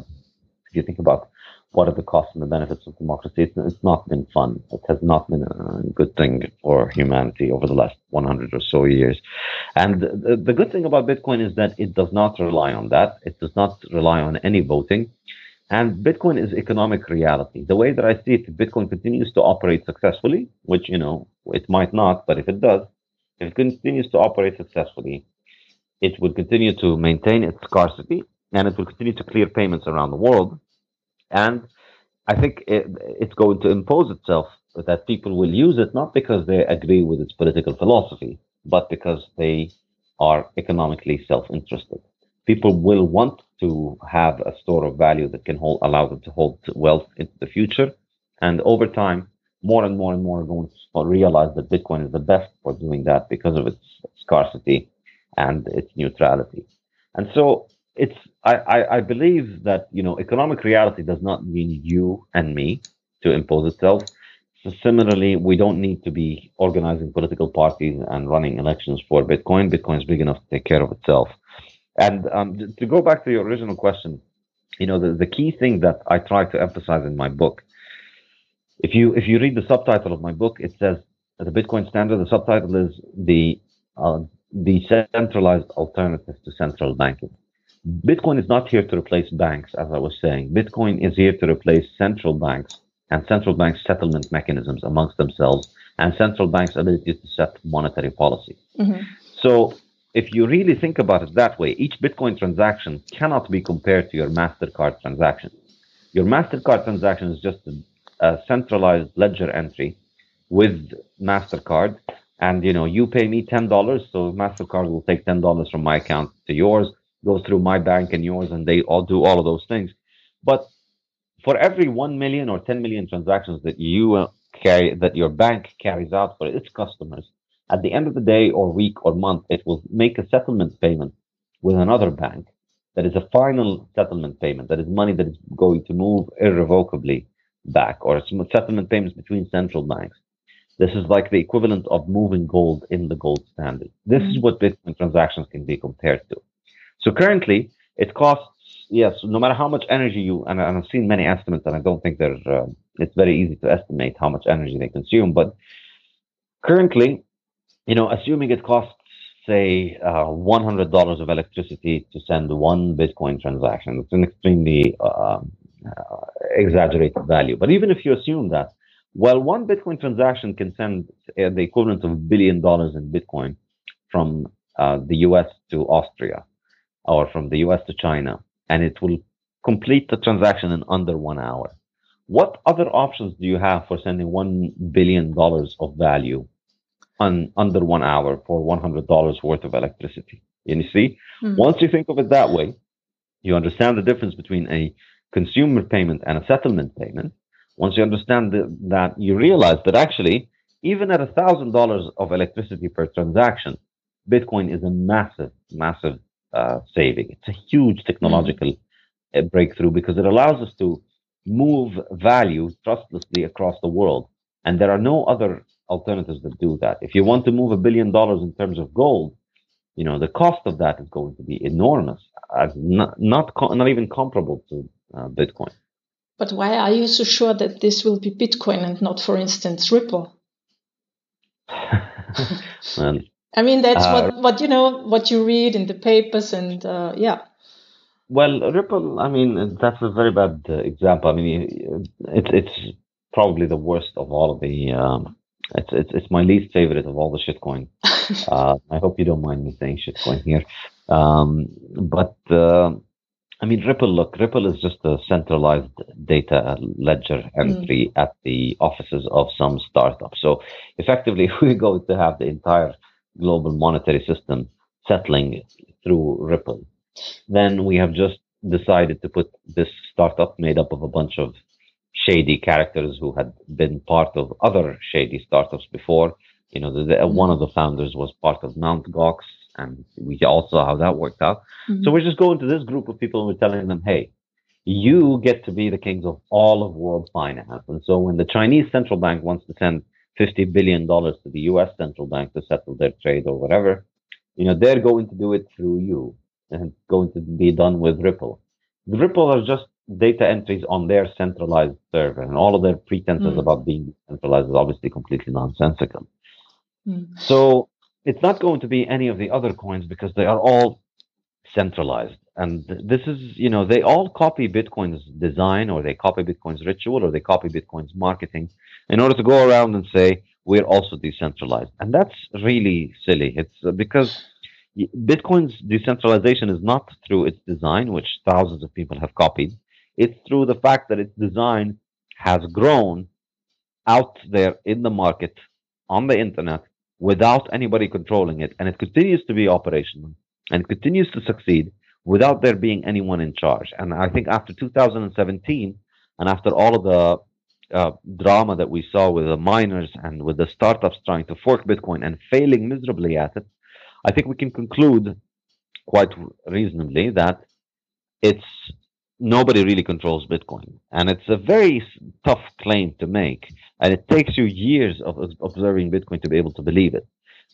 if you think about what are the costs and the benefits of democracy? It's, it's, not been fun. It has not been a good thing for humanity over the last 100 or so years. And the, the good thing about Bitcoin is that it does not rely on that. It does not rely on any voting. And Bitcoin is economic reality. The way that I see it, Bitcoin continues to operate successfully, which, you know, it might not, but if it does, if it continues to operate successfully, it will continue to maintain its scarcity and it will continue to clear payments around the world and I think it, it's going to impose itself that people will use it not because they agree with its political philosophy, but because they are economically self-interested. People will want to have a store of value that can hold, allow them to hold wealth into the future. And over time, more and more and more are going to realize that Bitcoin is the best for doing that because of its scarcity and its neutrality. And so it's I, I, I believe that you know economic reality does not mean you and me to impose itself. So similarly, we don't need to be organizing political parties and running elections for Bitcoin. Bitcoin is big enough to take care of itself. And um, to go back to your original question, you know the, the key thing that I try to emphasize in my book, if you if you read the subtitle of my book, it says the Bitcoin standard. The subtitle is the uh, decentralized alternative to central banking. Bitcoin is not here to replace banks, as I was saying. Bitcoin is here to replace central banks and central bank settlement mechanisms amongst themselves and central banks' ability to set monetary policy. Mm-hmm. So, if you really think about it that way, each Bitcoin transaction cannot be compared to your MasterCard transaction. Your MasterCard transaction is just a, a centralized ledger entry with MasterCard. And you know, you pay me ten dollars, so MasterCard will take ten dollars from my account to yours go through my bank and yours, and they all do all of those things. But for every 1 million or 10 million transactions that you uh, carry, that your bank carries out for its customers, at the end of the day or week or month, it will make a settlement payment with another bank. that is a final settlement payment, that is money that is going to move irrevocably back, or settlement payments between central banks. This is like the equivalent of moving gold in the gold standard. This is mm-hmm. what Bitcoin transactions can be compared to. So currently, it costs, yes, no matter how much energy you, and, I've seen many estimates, and I don't think they're, uh, it's very easy to estimate how much energy they consume, but currently, you know, assuming it costs say uh, $100 of electricity to send one Bitcoin transaction. It's an extremely uh, uh, exaggerated value. But even if you assume that, well, one Bitcoin transaction can send uh, the equivalent of a billion dollars in Bitcoin from uh, the US to Austria or from the US to China, and it will complete the transaction in under one hour. What other options do you have for sending $1 billion of value on under one hour for $100 worth of electricity. And you see, mm-hmm. once you think of it that way, you understand the difference between a consumer payment and a settlement payment. Once you understand the, that, you realize that actually, even at $1,000 of electricity per transaction, Bitcoin is a massive, massive uh, saving. It's a huge technological mm-hmm. breakthrough because it allows us to move value trustlessly across the world. And there are no other alternatives that do that. If you want to move a billion dollars in terms of gold, you know the cost of that is going to be enormous, as not not, not even comparable to uh, Bitcoin. But why are you so sure that this will be Bitcoin and not, for instance, Ripple? *laughs* well, I mean, that's uh, what, what you know, what you read in the papers, and uh, yeah. Well, Ripple. I mean, that's a very bad uh, example. I mean, it's it's probably the worst of all of the um, it's it's it's my least favorite of all the shitcoin. *laughs* uh, I hope you don't mind me saying shitcoin here. Um, but uh, I mean, Ripple. Look, Ripple is just a centralized data ledger entry mm. at the offices of some startup. So effectively, *laughs* we're going to have the entire global monetary system settling through Ripple. Then we have just decided to put this startup made up of a bunch of shady characters who had been part of other shady startups before. You know, the, the, mm-hmm. one of the founders was part of Mount Gox, and we all saw how that worked out. Mm-hmm. So we're just going to this group of people and we're telling them, hey, you get to be the kings of all of world finance. And so when the Chinese central bank wants to send $50 billion to the US central bank to settle their trade or whatever, you know, they're going to do it through you and going to be done with Ripple. The Ripple are just data entries on their centralized server, and all of their pretenses mm. about being centralized is obviously completely nonsensical. Mm. So it's not going to be any of the other coins because they are all centralized. And this is, you know, they all copy Bitcoin's design or they copy Bitcoin's ritual or they copy Bitcoin's marketing in order to go around and say, we're also decentralized. And that's really silly. It's uh, because Bitcoin's decentralization is not through its design, which thousands of people have copied. It's through the fact that its design has grown out there in the market on the internet without anybody controlling it. And it continues to be operational and continues to succeed without there being anyone in charge. And I think after 2017 and after all of the uh, drama that we saw with the miners and with the startups trying to fork Bitcoin and failing miserably at it, I think we can conclude quite reasonably that it's nobody really controls Bitcoin. And it's a very tough claim to make. And it takes you years of observing Bitcoin to be able to believe it.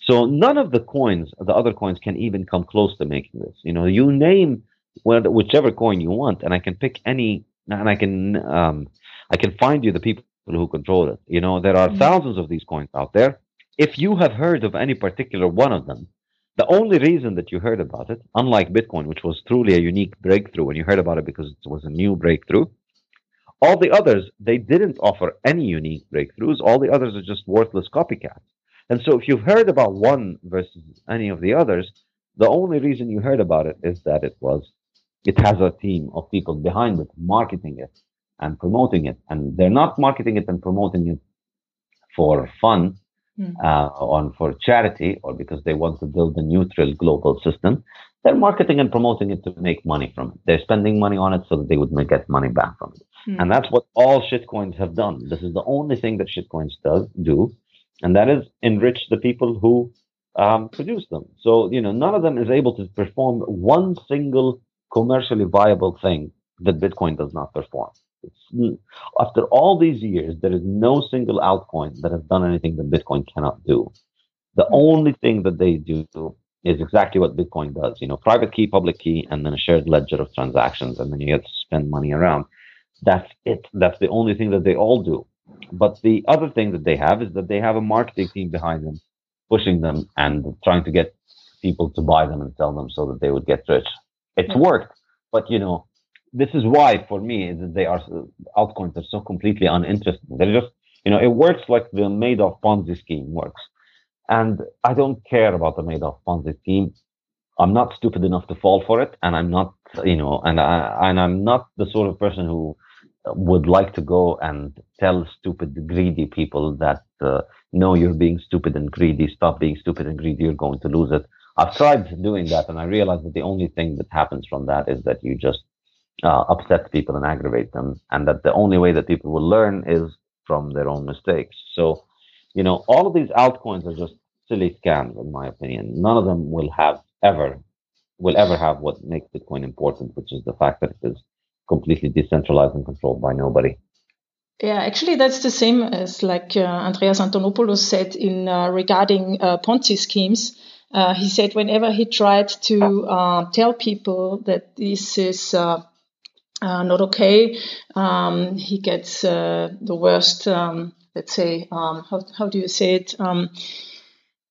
So none of the coins, the other coins, can even come close to making this. You know, you name whichever coin you want, and I can pick any, and I can, um, I can find you the people who control it. You know, there are mm-hmm. thousands of these coins out there. If you have heard of any particular one of them, the only reason that you heard about it, unlike Bitcoin, which was truly a unique breakthrough, and you heard about it because it was a new breakthrough, all the others, they didn't offer any unique breakthroughs. All the others are just worthless copycats. And so if you've heard about one versus any of the others, the only reason you heard about it is that it was, it has a team of people behind it, marketing it and promoting it. And they're not marketing it and promoting it for fun mm. uh, on for charity or because they want to build a neutral global system, they're marketing and promoting it to make money from it. They're spending money on it so that they would get money back from it. Mm. And that's what all shitcoins have done. This is the only thing that shitcoins does do, and that is enrich the people who um, produce them. So you know, none of them is able to perform one single commercially viable thing that Bitcoin does not perform. After all these years, there is no single altcoin that has done anything that Bitcoin cannot do. The hmm. only thing that they do is exactly what Bitcoin does. You know, private key, public key, and then a shared ledger of transactions, and then you get to spend money around. That's it. That's the only thing that they all do. But the other thing that they have is that they have a marketing team behind them, pushing them and trying to get people to buy them and sell them so that they would get rich. It's hmm. worked, but you know, this is why for me they are altcoins are so completely uninteresting. They're just, you know, it works like the Madoff Ponzi scheme works. And I don't care about the Madoff Ponzi scheme. I'm not stupid enough to fall for it, and I'm not, you know, and I and I'm not the sort of person who would like to go and tell stupid, greedy people that uh, no, you're being stupid and greedy. Stop being stupid and greedy. You're going to lose it. I've tried doing that, and I realized that the only thing that happens from that is that you just uh, upset people and aggravate them, and that the only way that people will learn is from their own mistakes. So, you know, all of these altcoins are just silly scams, in my opinion. None of them will have ever will ever have what makes Bitcoin important, which is the fact that it is completely decentralized and controlled by nobody. Yeah, actually, that's the same as like uh, Andreas Antonopoulos said in uh, regarding uh, Ponzi schemes. Uh, he said whenever he tried to uh, tell people that this is uh, not okay, um, he gets the worst. Um, let's say, um, how how do you say it? Um,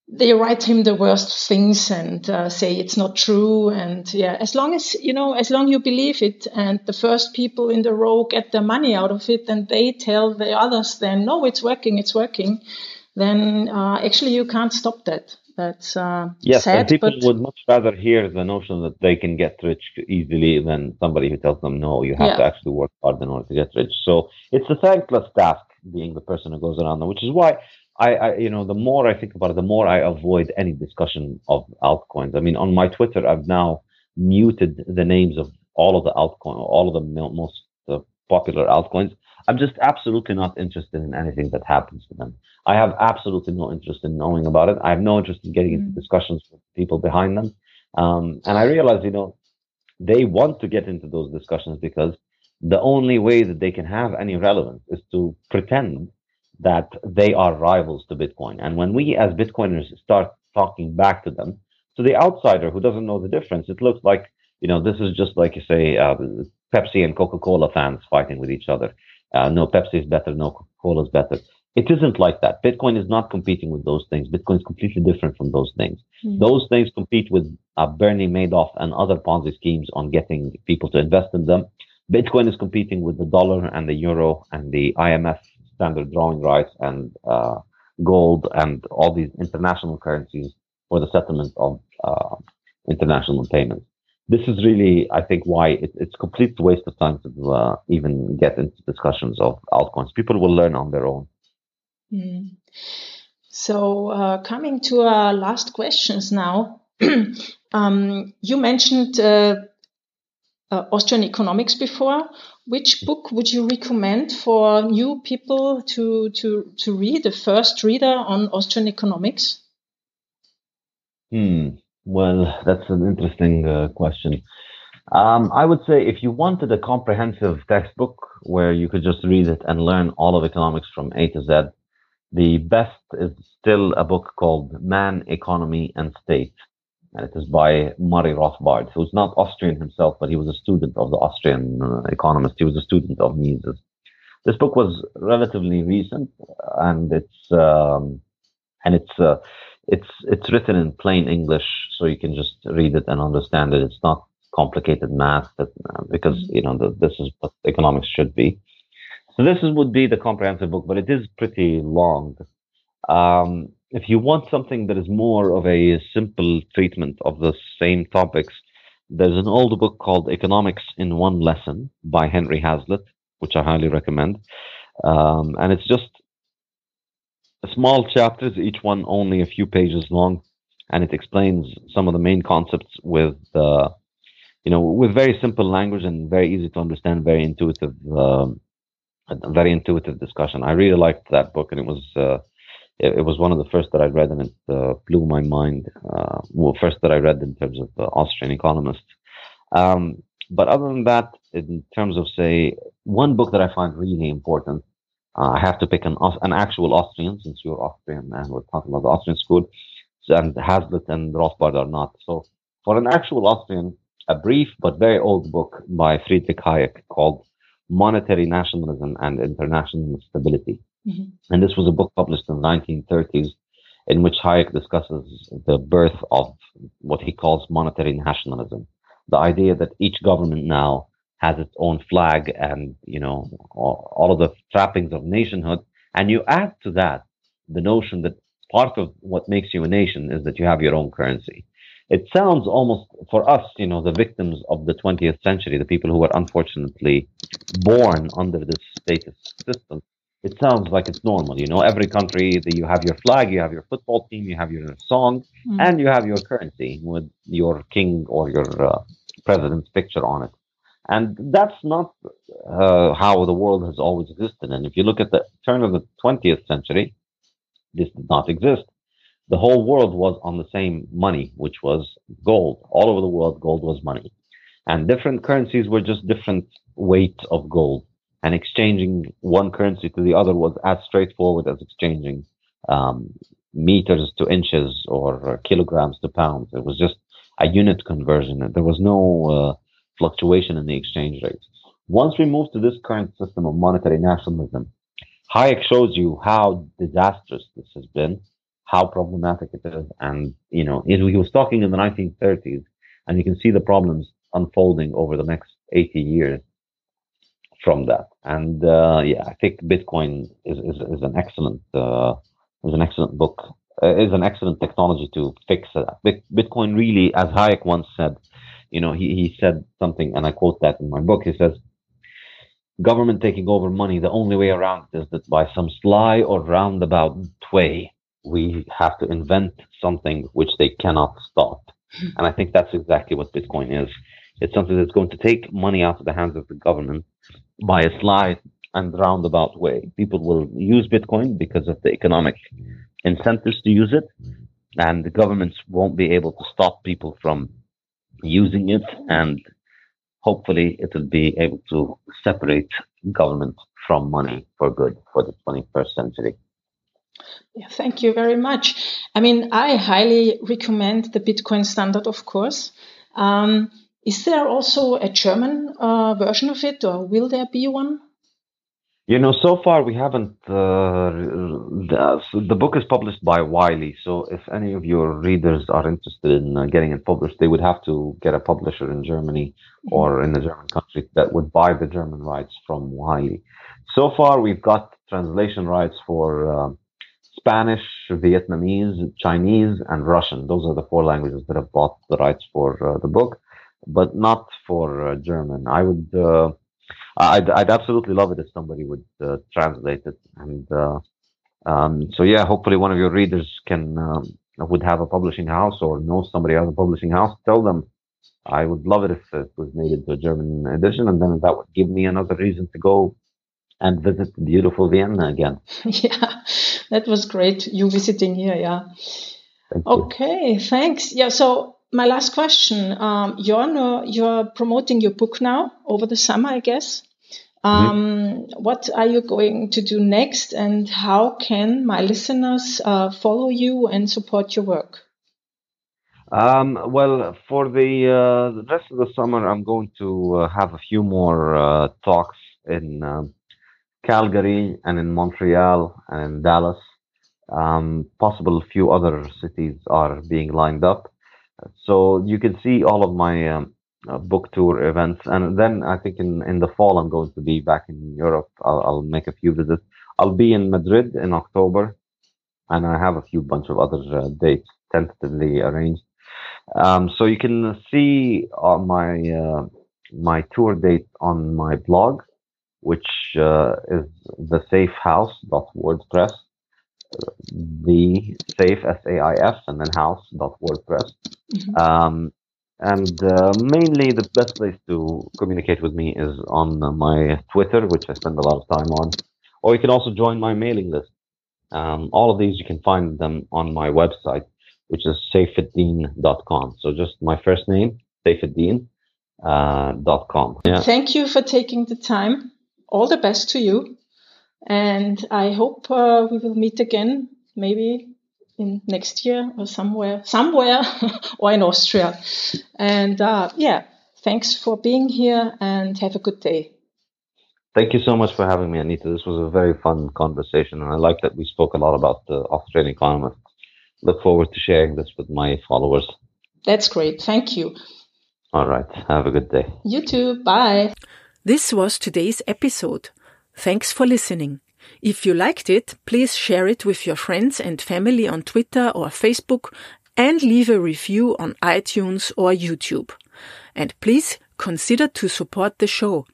they write him the worst things and uh, say it's not true and yeah as long as you know as long you believe it and the first people in the row get their money out of it and they tell the others then no it's working it's working then uh, actually you can't stop that that's uh, yes sad, and people but... would much rather hear the notion that they can get rich easily than somebody who tells them no you have yeah. to actually work hard in order to get rich so it's a thankless task being the person who goes around them which is why I, I, you know, the more I think about it, the more I avoid any discussion of altcoins. I mean, on my Twitter, I've now muted the names of all of the altcoin, all of the most uh, popular altcoins. I'm just absolutely not interested in anything that happens to them. I have absolutely no interest in knowing about it. I have no interest in getting into mm. discussions with people behind them. Um, and I realize, you know, they want to get into those discussions because the only way that they can have any relevance is to pretend that they are rivals to Bitcoin. And when we as Bitcoiners start talking back to them, to the outsider who doesn't know the difference, it looks like, you know, this is just like you say, uh, Pepsi and Coca-Cola fans fighting with each other. Uh, no, Pepsi is better. No, Coca-Cola is better. It isn't like that. Bitcoin is not competing with those things. Bitcoin is completely different from those things. Mm-hmm. Those things compete with uh, Bernie Madoff and other Ponzi schemes on getting people to invest in them. Bitcoin is competing with the dollar and the euro and the IMF standard drawing rights and uh, gold and all these international currencies for the settlement of uh, international payments. This is really, I think, why it, it's a complete waste of time to uh, even get into discussions of altcoins. People will learn on their own. Mm. So, uh, coming to our last questions now, *clears throat* um, you mentioned uh, uh, Austrian economics before. Which book would you recommend for new people to to to read? The first reader on Austrian economics. Hmm. Well, that's an interesting uh, question. Um, I would say if you wanted a comprehensive textbook where you could just read it and learn all of economics from A to Z, the best is still a book called Man, Economy, and State and it is by Murray Rothbard, who's not Austrian himself, but he was a student of the Austrian uh, economist. He was a student of Mises. This book was relatively recent, and it's um, and it's uh, it's it's written in plain English, so you can just read it and understand it. It's not complicated math, that, uh, because you know the, this is what economics should be. So this is, would be the comprehensive book, but it is pretty long. Um, if you want something that is more of a simple treatment of the same topics, there's an old book called Economics in One Lesson by Henry Hazlitt, which I highly recommend. Um, and it's just small chapters, each one only a few pages long, and it explains some of the main concepts with, uh, you know, with very simple language and very easy to understand, very intuitive, um, very intuitive discussion. I really liked that book, and it was. Uh, it, it, was one of the first that I read, and it uh, blew my mind. Uh, well, first that I read in terms of uh, Austrian economists. Um, but other than that, in terms of say one book that I find really important, uh, I have to pick an an actual Austrian since you're Austrian and we're talking about the Austrian school, and Hazlitt and Rothbard are not. So for an actual Austrian, a brief but very old book by Friedrich Hayek called Monetary Nationalism and International Stability. Mm-hmm. And this was a book published in the 1930s in which Hayek discusses the birth of what he calls monetary nationalism. The idea that each government now has its own flag and, you know, all, all of the trappings of nationhood. And you add to that the notion that part of what makes you a nation is that you have your own currency. It sounds almost for us, you know, the victims of the 20th century, the people who were unfortunately born under this status system, it sounds like it's normal. You know, every country that you have your flag, you have your football team, you have your song, mm. and you have your currency with your king or your uh, president's picture on it. And that's not uh, how the world has always existed. And if you look at the turn of the 20th century, this did not exist. The whole world was on the same money, which was gold. All over the world, gold was money. And different currencies were just different weight of gold and exchanging one currency to the other was as straightforward as exchanging um, meters to inches or kilograms to pounds. It was just a unit conversion. There was no uh, fluctuation in the exchange rates. Once we move to this current system of monetary nationalism, Hayek shows you how disastrous this has been, how problematic it is, and you know he was talking in the 1930s, and you can see the problems unfolding over the next 80 years from that. And uh, yeah, I think Bitcoin is, is, is an excellent uh, is an excellent book. Uh, is an excellent technology to fix that. Bitcoin really, as Hayek once said, you know, he, he said something, and I quote that in my book. He says, "Government taking over money. The only way around it is that by some sly or roundabout way, we have to invent something which they cannot stop." Hmm. And I think that's exactly what Bitcoin is. It's something that's going to take money out of the hands of the government by a sly and roundabout way. People will use Bitcoin because of the economic incentives to use it, and the governments won't be able to stop people from using it, and hopefully it will be able to separate government from money for good for the 21st century. Yeah, thank you very much. I mean, I highly recommend the Bitcoin standard, of course. Um, is there also a German uh, version of it, or will there be one? You know, so far we haven't. Uh, the, the, book is published by Wiley, so if any of your readers are interested in uh, getting it published, they would have to get a publisher in Germany mm-hmm. or in the German country that would buy the German rights from Wiley. So far, we've got translation rights for uh, Spanish, Vietnamese, Chinese, and Russian. Those are the four languages that have bought the rights for uh, the book but not for uh, German. I would, uh, I'd, I'd absolutely love it if somebody would uh, translate it. And uh, um, so, yeah, hopefully one of your readers can um, would have a publishing house or know somebody has a publishing house. Tell them I would love it if it was made into a German edition, and then that would give me another reason to go and visit beautiful Vienna again. *laughs* yeah, that was great. You visiting here, yeah. Thank okay, thanks. Yeah, so my last question. Um, you're, no, you're promoting your book now over the summer, I guess. Um, mm-hmm. What are you going to do next, and how can my listeners uh, follow you and support your work? Um, well, for the, uh, the, rest of the summer, I'm going to uh, have a few more uh, talks in um, Calgary and in Montreal and in Dallas. Um, possible few other cities are being lined up. So you can see all of my um, uh, book tour events, and then I think in in the fall I'm going to be back in Europe. I'll, I'll make a few visits. I'll be in Madrid in October, and I have a few bunch of other uh, dates tentatively arranged. Um, so you can see on my uh, my tour date on my blog, which uh, is thesaifhouse.wordpress the saif s a i f and then house dot wordpress. Mm-hmm. Um, and uh, mainly the best place to communicate with me is on my Twitter, which I spend a lot of time on, or you can also join my mailing list. Um, all of these you can find them on my website, which is saifedean.com. So just my first name, Saifedean, uh. Yeah. Thank you for taking the time. All the best to you. And I hope uh, we will meet again, maybe in next year or somewhere, somewhere, *laughs* or in Austria. And uh, yeah, thanks for being here and have a good day. Thank you so much for having me, Anita. This was a very fun conversation, and I like that we spoke a lot about the Australian economists. Look forward to sharing this with my followers. That's great. Thank you. All right. Have a good day. You too. Bye. This was today's episode. Thanks for listening. If you liked it, please share it with your friends and family on Twitter or Facebook and leave a review on iTunes or YouTube. And please consider to support the show.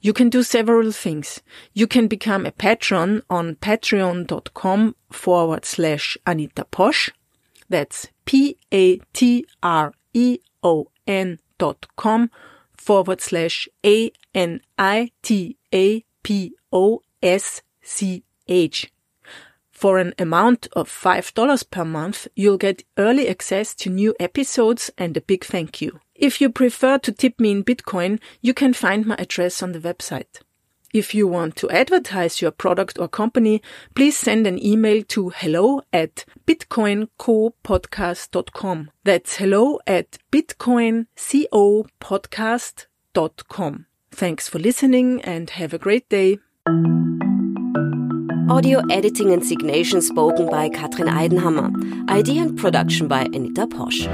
You can do several things. You can become a patron on patreon.com forward slash Anita Posch. That's P-A-T-R-E-O-N dot com forward slash A-N-I-T-A-P-O-S-C-H. For an amount of $5 per month, you'll get early access to new episodes and a big thank you. If you prefer to tip me in Bitcoin, you can find my address on the website. If you want to advertise your product or company, please send an email to hello at bitcoincopodcast.com. That's hello at bitcoincopodcast.com. Thanks for listening and have a great day. Audio editing and signation spoken by Katrin Eidenhammer. Idea and production by Anita Posch.